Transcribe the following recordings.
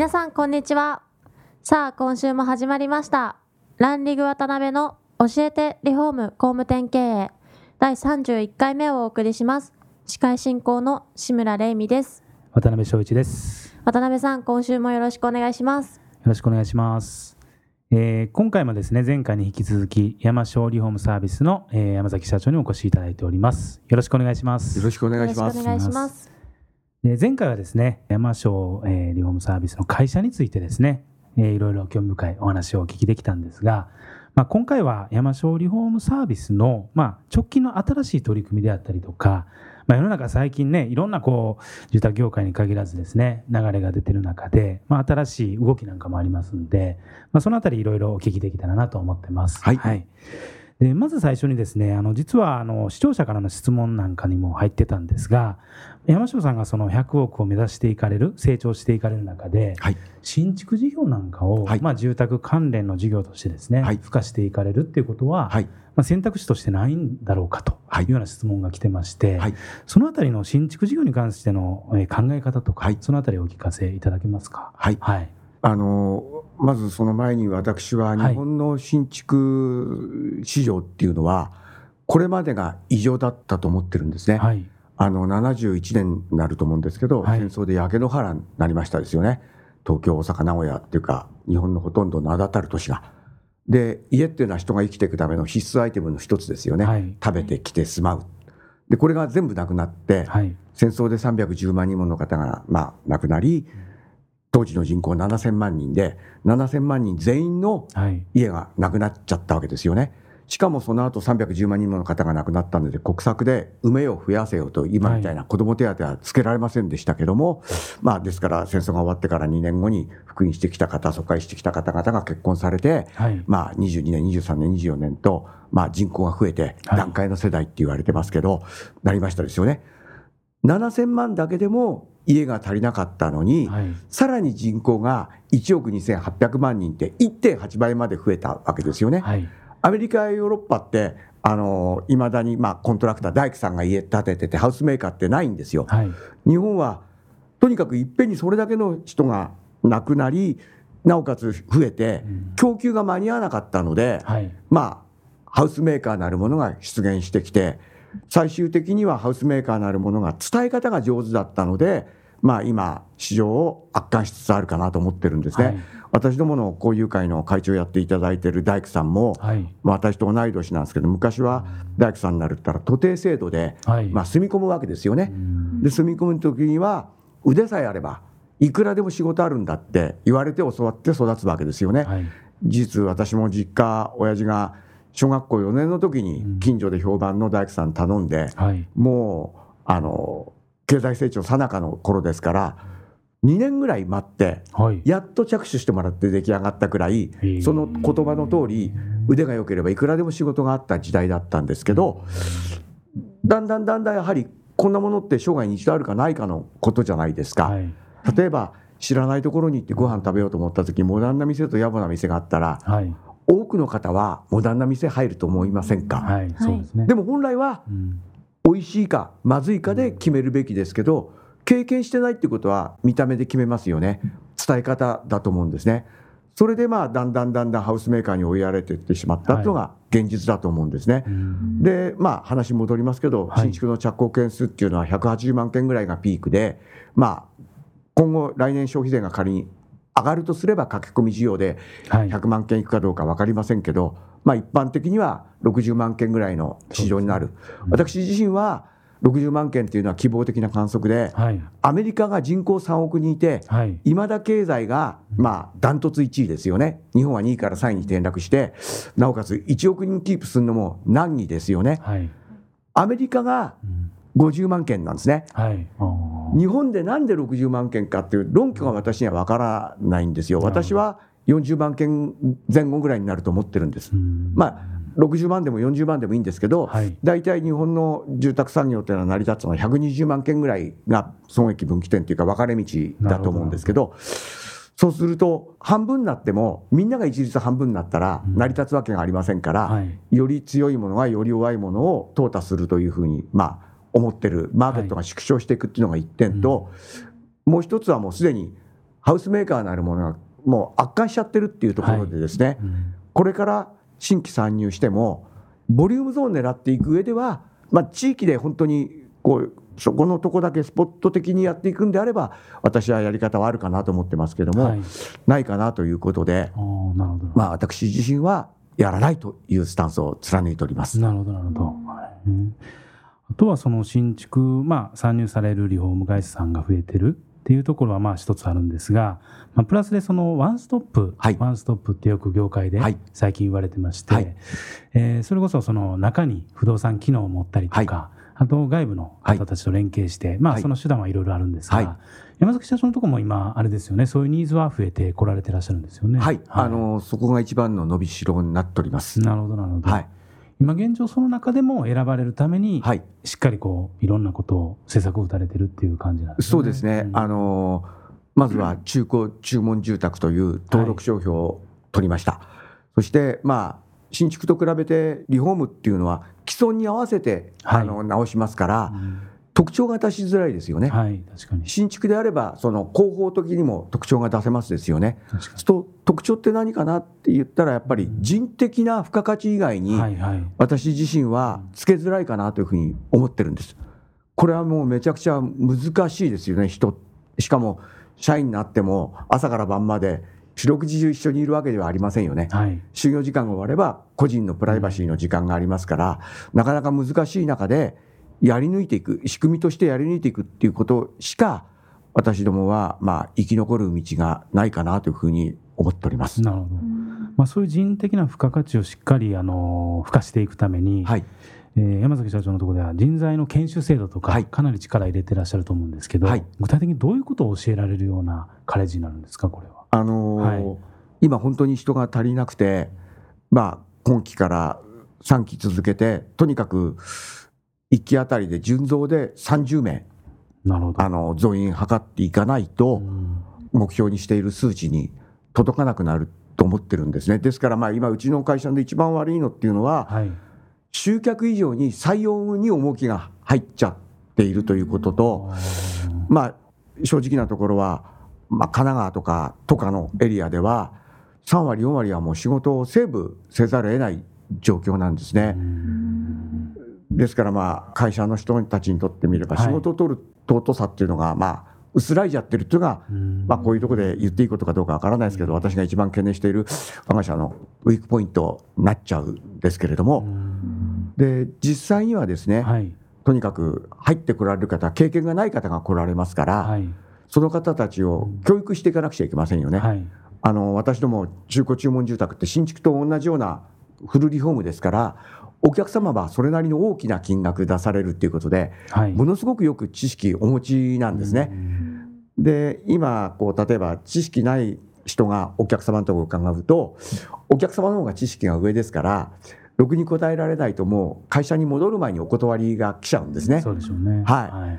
皆さんこんにちはさあ今週も始まりましたランリグ渡辺の教えてリフォーム工務店経営第31回目をお送りします司会進行の志村玲美です渡辺翔一です。よ渡辺さん今週もよろしくお願いしますろしくお願いします。えー今回もですね、前回に引き続き、山椒リフォームサービスの、えー山崎社長にお越しいただいております。よろしくお願いします。よろしくお願いします。よろしくお願いしますで前回はですね、山椒、えーリフォームサービスの会社についてですね、えーいろいろ興味深いお話をお聞きできたんですが、まあ、今回は山椒リフォームサービスの、まあ、直近の新しい取り組みであったりとか、まあ、世の中最近ねいろんなこう住宅業界に限らずですね流れが出てる中で、まあ、新しい動きなんかもありますんで、まあ、そのあたりいろいろお聞きできたらなと思ってます。はいでまず最初にですねあの実はあの視聴者からの質問なんかにも入ってたんですが山椒さんがその100億を目指していかれる成長していかれる中で、はい。新築事業なんかを、はいまあ、住宅関連の事業としてですね、はい付加していかれるっていうことは、はい。まあ、選択肢としてないんだろうかとはいいうような質問が来てまして、はい。そのあたりの新築事業に関してのえー考え方とか、はいそのあたりをお聞かせいただけますか？はい。はい。あの、まずその前に私ははい日本の新築市場っていうのは、これまでが異常だったと思ってるんですね。はい。あの、71年になると思うんですけど、はい戦争で焼け野原になりましたですよね。東京、大阪、名古屋っていうか、日本のほとんど名だたる都市が。で、家っていうのは人が生きていくための必須アイテムの一つですよね。はい食べて、着て、住まう。で、これが全部なくなって、はい。戦争で310万人もの方が、まあ、亡くなり、当時の人口7000万人で、7000万人全員のはい。家がなくなっちゃったわけですよね。しかもその後310万人もの方が亡くなったので、国策で埋めよ増やせよと、今みたいな子ども手当はつけられませんでしたけども、まあですから戦争が終わってから2年後に復員してきた方、疎開してきた方々が結婚されて、はい。まあ22年、23年、24年と、まあ人口が増えて、はい段階の世代って言われてますけど、なりましたですよね。7000万だけでも家が足りなかったのに、はい。さらに人口が1億2800万人って1.8倍まで増えたわけですよね。はい。アメリカやヨーロッパって、あの、いまだに、まあ、コントラクター、大工さんが家建ててて、ハウスメーカーってないんですよ。はい。日本は、とにかくいっぺんにそれだけの人が亡くなり、なおかつ増えてうん、供給が間に合わなかったので、はい。まあ、ハウスメーカーなるものが出現してきて、最終的にはハウスメーカーなるものが伝え方が上手だったので、まあ今、市場を圧巻しつつあるかなと思ってるんですね。はい私どもの交友会の会長をやっていただいている大工さんも、はい。まあ私と同い年なんですけど、昔は大工さんになるったら、徒弟制度で、はい。まあ住み込むわけですよねう。んで、住み込む時には、腕さえあれば、いくらでも仕事あるんだって言われて教わって育つわけですよね。実私も実家親父が小学校4年の時に近所で評判の大工さん頼んで、はい。もうあの経済成長さなかの頃ですから2年ぐらい待ってはい。やっと着手してもらって出来上がったくらいその言葉の通り腕が良ければいくらでも仕事があった時代だったんですけどだんだんだんだんやはりこんなものって生涯に一度あるかないかのことじゃないですか。はい。例えば知らないところに行ってご飯食べようと思った時モダンな店と野暮な店があったらはい。多くの方はモダンな店入ると思いませんか、はい。そうですね。でも本来はうん。美味しいかまずいかで決めるべきですけど経験してないってことは見た目で決めますよね。伝え方だと思うんですね。それでまあだんだんだんだんハウスメーカーに追いやられていってしまったのが現実だと思うんですね、うん。でまあ話戻りますけど、はい。新築の着工件数っていうのは180万件ぐらいがピークでまあ今後来年消費税が仮に上がるとすれば駆け込み需要ではい。100万件いくかどうか分かりませんけど、まあ、一般的には60万件ぐらいの市場になる、私自身は60万件っていうのは希望的な観測で、はい。アメリカが人口3億人いて、はい。いまだ経済が、まあ、ダントツ1位ですよね。日本は2位から3位に転落して、なおかつ1億人キープするのも難儀ですよね。はい。アメリカがうん50万件なんですね。はい。日本でなんで60万件かっていう論拠が私には分からないんですよ。私は40万件前後ぐらいになると思ってるんです。まあ60万でも40万でもいいんですけど、はい、大体日本の住宅産業というのは成り立つのは120万件ぐらいが損益分岐点というか分かれ道だと思うんですけどそうすると半分になってもみんなが一律半分になったら成り立つわけがありませんから、うんはい、より強いものがより弱いものを淘汰するというふうにまあ思ってるマーケットが縮小していくっていうのが一点と、はいもう一つはもうすでにハウスメーカーなるものがもう悪化しちゃってるっていうところでですね、これから新規参入してもボリュームゾーンを狙っていく上では、まあ、地域で本当にこうそこのとこだけスポット的にやっていくんであれば私はやり方はあるかなと思ってますけども、はい、ないかなということでまあ私自身はやらないというスタンスを貫いております。なるほどなるほど、うんあとはその新築、まあ、参入されるリフォーム会社さんが増えてるっていうところはまあ一つあるんですが、まあ、プラスでそのワンストップ、はい、ワンストップってよく業界で最近言われてまして、はい、えー、それこそその中に不動産機能を持ったりとか、はい、あと外部の方たちと連携して、まあその手段はいろいろあるんですが、山崎社長のところも今、あれですよね、そういうニーズは増えてこられてらっしゃるんですよね。はい、あのそこが一番の伸びしろになっております。なるほど、なるほど。はい今現状その中でも選ばれるために、はい、しっかりこういろんなことを施策を打たれてるっていう感じなんですね。そうですね。うん、あのまずは中古注文住宅という登録商標を取りました。はい、そしてまあ新築と比べてリフォームっていうのは既存に合わせて、あの直しますから、うん特徴が出しづらいですよね。はい、確かに。新築であればその広報的にも特徴が出せますですよね。と特徴って何かなって言ったらやっぱり人的な付加価値以外に私自身はつけづらいかなというふうに思ってるんです。これはもうめちゃくちゃ難しいですよね人。しかも社員になっても朝から晩まで四六時中一緒にいるわけではありませんよね、はい、就業時間が終われば個人のプライバシーの時間がありますから、なかなか難しい中でやり抜いていく仕組みとしてやり抜いていくっていうことしか私どもはまあ生き残る道がないかなというふうに思っております。なるほど。まあそういう人的な付加価値をしっかりあの付加していくために、はい、えー、山崎社長のところでは人材の研修制度とか、かなり力入れてらっしゃると思うんですけど、はい、具体的にどういうことを教えられるようなカレッジになるんですかこれは？あのーはい、今本当に人が足りなくて、まあ今期から3期続けてとにかく1期あたりで純増で30名。あの増員図っていかないと目標にしている数値に届かなくなると思ってるんですね。ですからまあ今うちの会社で一番悪いのっていうのは、はい、集客以上に採用に重きが入っちゃっているということとまあ正直なところは、まあ、神奈川とかとかのエリアでは3割4割はもう仕事をセーブせざるを得ない状況なんですね。ですからまあ会社の人たちにとってみれば仕事を取る尊さっていうのがまあ薄らいじゃってるっていうのが、まあ、こういうところで言っていいことかどうかわからないですけど私が一番懸念している我が社のウィークポイントになっちゃうんですけれども。で実際にはですね、はい、とにかく入ってこられる方経験がない方が来られますから、はい、その方たちを教育していかなくちゃいけませんよね。はい、あの私ども中古注文住宅って新築と同じようなフルリフォームですからお客様はそれなりの大きな金額出されるっていうことで、はい、ものすごくよく知識お持ちなんですね。で今こう例えば知識ない人がお客様のところ伺うとお客様の方が知識が上ですからろくに答えられないともう会社に戻る前にお断りが来ちゃうんですね。そうでしょうね、はい、は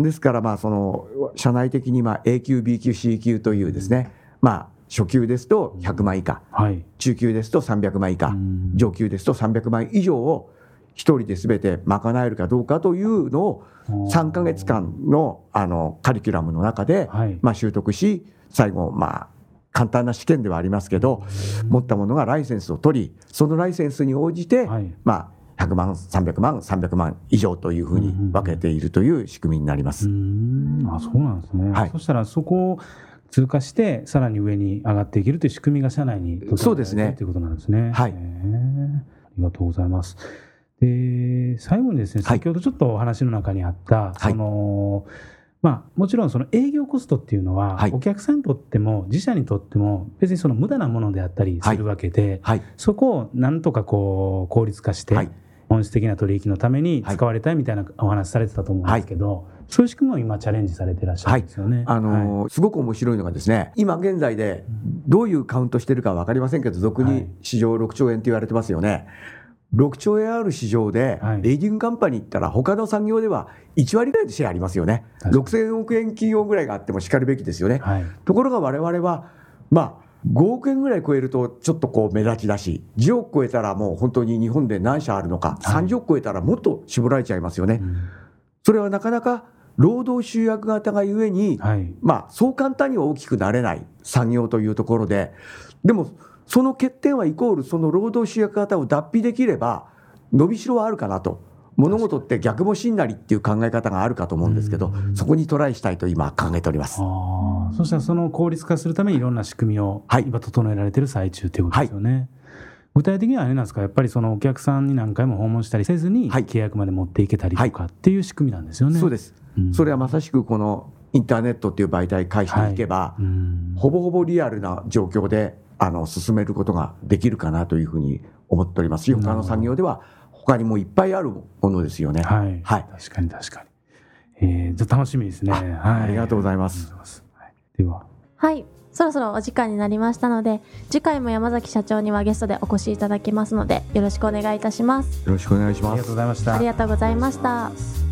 い、ですからまあその社内的にまあ A 級 B 級 C 級というですね、まあ初級ですと100万以下、はい、中級ですと300万以下、上級ですと300万以上を一人で全て賄えるかどうかというのを3か月間のあのカリキュラムの中で、まあ、習得し最後まあ簡単な試験ではありますけど持ったものがライセンスを取りそのライセンスに応じて、まあ100万300万300万以上というふうに分けているという仕組みになります。あそうなんですね、はい、そしたらそこ通過してさらに上に上がっていけるという仕組みが社内にそうですね。ということなんですね。はい、ありがとうございます。で最後にですね先ほどちょっとお話の中にあった、はい、そのまあ、もちろんその営業コストっていうのは、お客さんにとっても自社にとっても別にその無駄なものであったりするわけで、はい。はい、そこをなんとかこう効率化して、本質的な取引のために使われたいみたいなお話されてたと思うんですけど、そういう仕組みを今チャレンジされてらっしゃるんですよね。あのーすごく面白いのがですね、今現在でどういうカウントしてるか分かりませんけど、俗にはい市場6兆円って言われてますよね。6兆円ある市場で、はいリーディングカンパニー行ったら、他の産業では1割ぐらいでシェアありますよね。確かに6000億円企業ぐらいがあってもしかるべきですよね。はいところが我々は、まあ、5億円ぐらい超えるとちょっとこう目立ちだし、10億超えたらもう本当に日本で何社あるのか、はい30億超えたらもっと絞られちゃいますよね。うんそれはなかなか労働集約型がゆえに、はいまあ、そう簡単には大きくなれない産業というところで、でも、その欠点はイコール、その労働集約型を脱皮できれば、伸びしろはあるかなと。物事って逆もしんなりっていう考え方があるかと思うんですけど、そこにトライしたいと今考えております。そしたらその効率化するためにいろんな仕組みをはい今整えられてる最中ということですよね。具体的にはあれなんですか？やっぱりそのお客さんに何回も訪問したりせずにはい契約まで持っていけたりとかっていう仕組みなんですよね。そうです。うんそれはまさしくこのインターネットっていう媒体介していけば、うんほぼほぼリアルな状況であの進めることができるかなというふうに思っておりますし、他の産業では他にもいっぱいあるものですよね。はい、はい確かに確かに。えー、じゃあ楽しみですね。はい、ありがとうございますありがとうございます。はい、では。はい。そろそろお時間になりましたので、次回も山崎社長にはゲストでお越しいただきますので、よろしくお願いいたします。よろしくお願いしありがとうます。ございました。ありがとうございました。